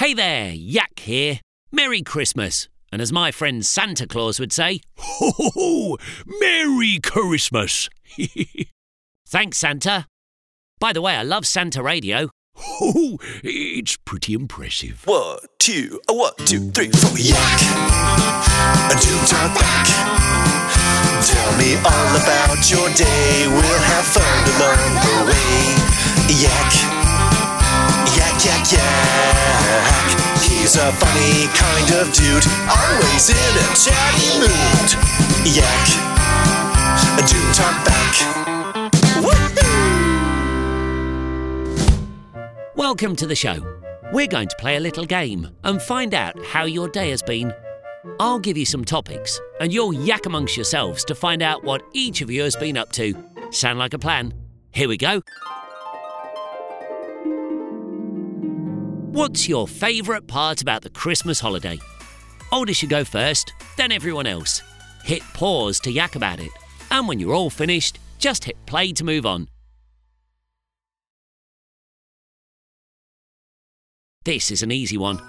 Hey there, Yak here. Merry Christmas. And as my friend Santa Claus would say, Ho, ho, ho! Merry Christmas! thanks, Santa. By the way, I love Santa Radio. Ho, it's pretty impressive. One, two, a one, two, three, four, yak. A talk back. Tell me all about your day. We'll have fun along the way. Yak, He's a funny kind of dude, always in a chatty mood. Yak, a do talk back. Welcome to the show. We're going to play a little game and find out how your day has been. I'll give you some topics, and you'll yak amongst yourselves to find out what each of you has been up to. Sound like a plan? Here we go. What's your favourite part about the Christmas holiday? Oldest should go first, then everyone else. Hit pause to yak about it, and when you're all finished, just hit play to move on. This is an easy one.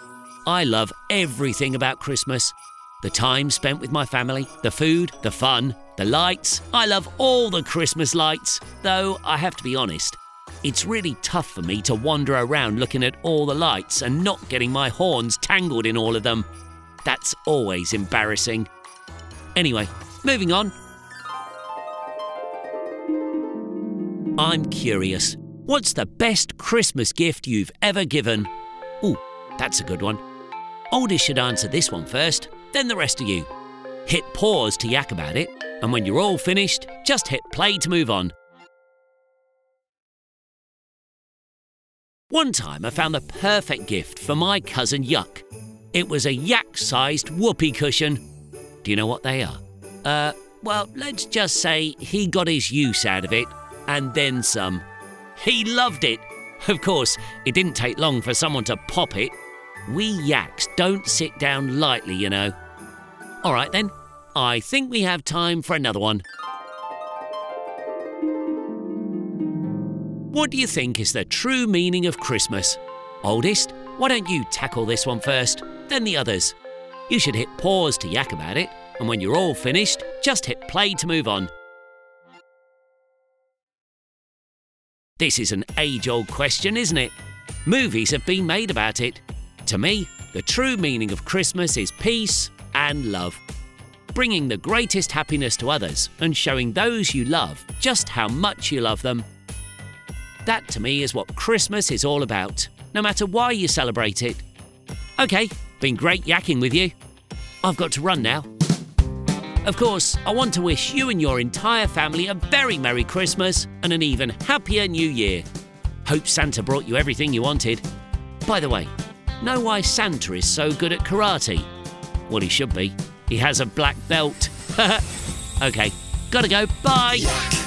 I love everything about Christmas. The time spent with my family, the food, the fun, the lights. I love all the Christmas lights. Though I have to be honest, it's really tough for me to wander around looking at all the lights and not getting my horns tangled in all of them. That's always embarrassing. Anyway, moving on. I'm curious. What's the best Christmas gift you've ever given? Ooh, that's a good one. Oldest should answer this one first, then the rest of you. Hit pause to yak about it, and when you're all finished, just hit play to move on. One time I found the perfect gift for my cousin Yuck. It was a yak sized whoopee cushion. Do you know what they are? Uh, well, let's just say he got his use out of it, and then some. He loved it. Of course, it didn't take long for someone to pop it. We yaks don't sit down lightly, you know. All right then, I think we have time for another one. What do you think is the true meaning of Christmas? Oldest, why don't you tackle this one first, then the others? You should hit pause to yak about it, and when you're all finished, just hit play to move on. This is an age old question, isn't it? Movies have been made about it. To me, the true meaning of Christmas is peace and love. Bringing the greatest happiness to others and showing those you love just how much you love them. That to me is what Christmas is all about, no matter why you celebrate it. Okay, been great yakking with you. I've got to run now. Of course, I want to wish you and your entire family a very Merry Christmas and an even happier New Year. Hope Santa brought you everything you wanted. By the way, know why Santa is so good at karate? Well, he should be. He has a black belt. okay, gotta go. Bye.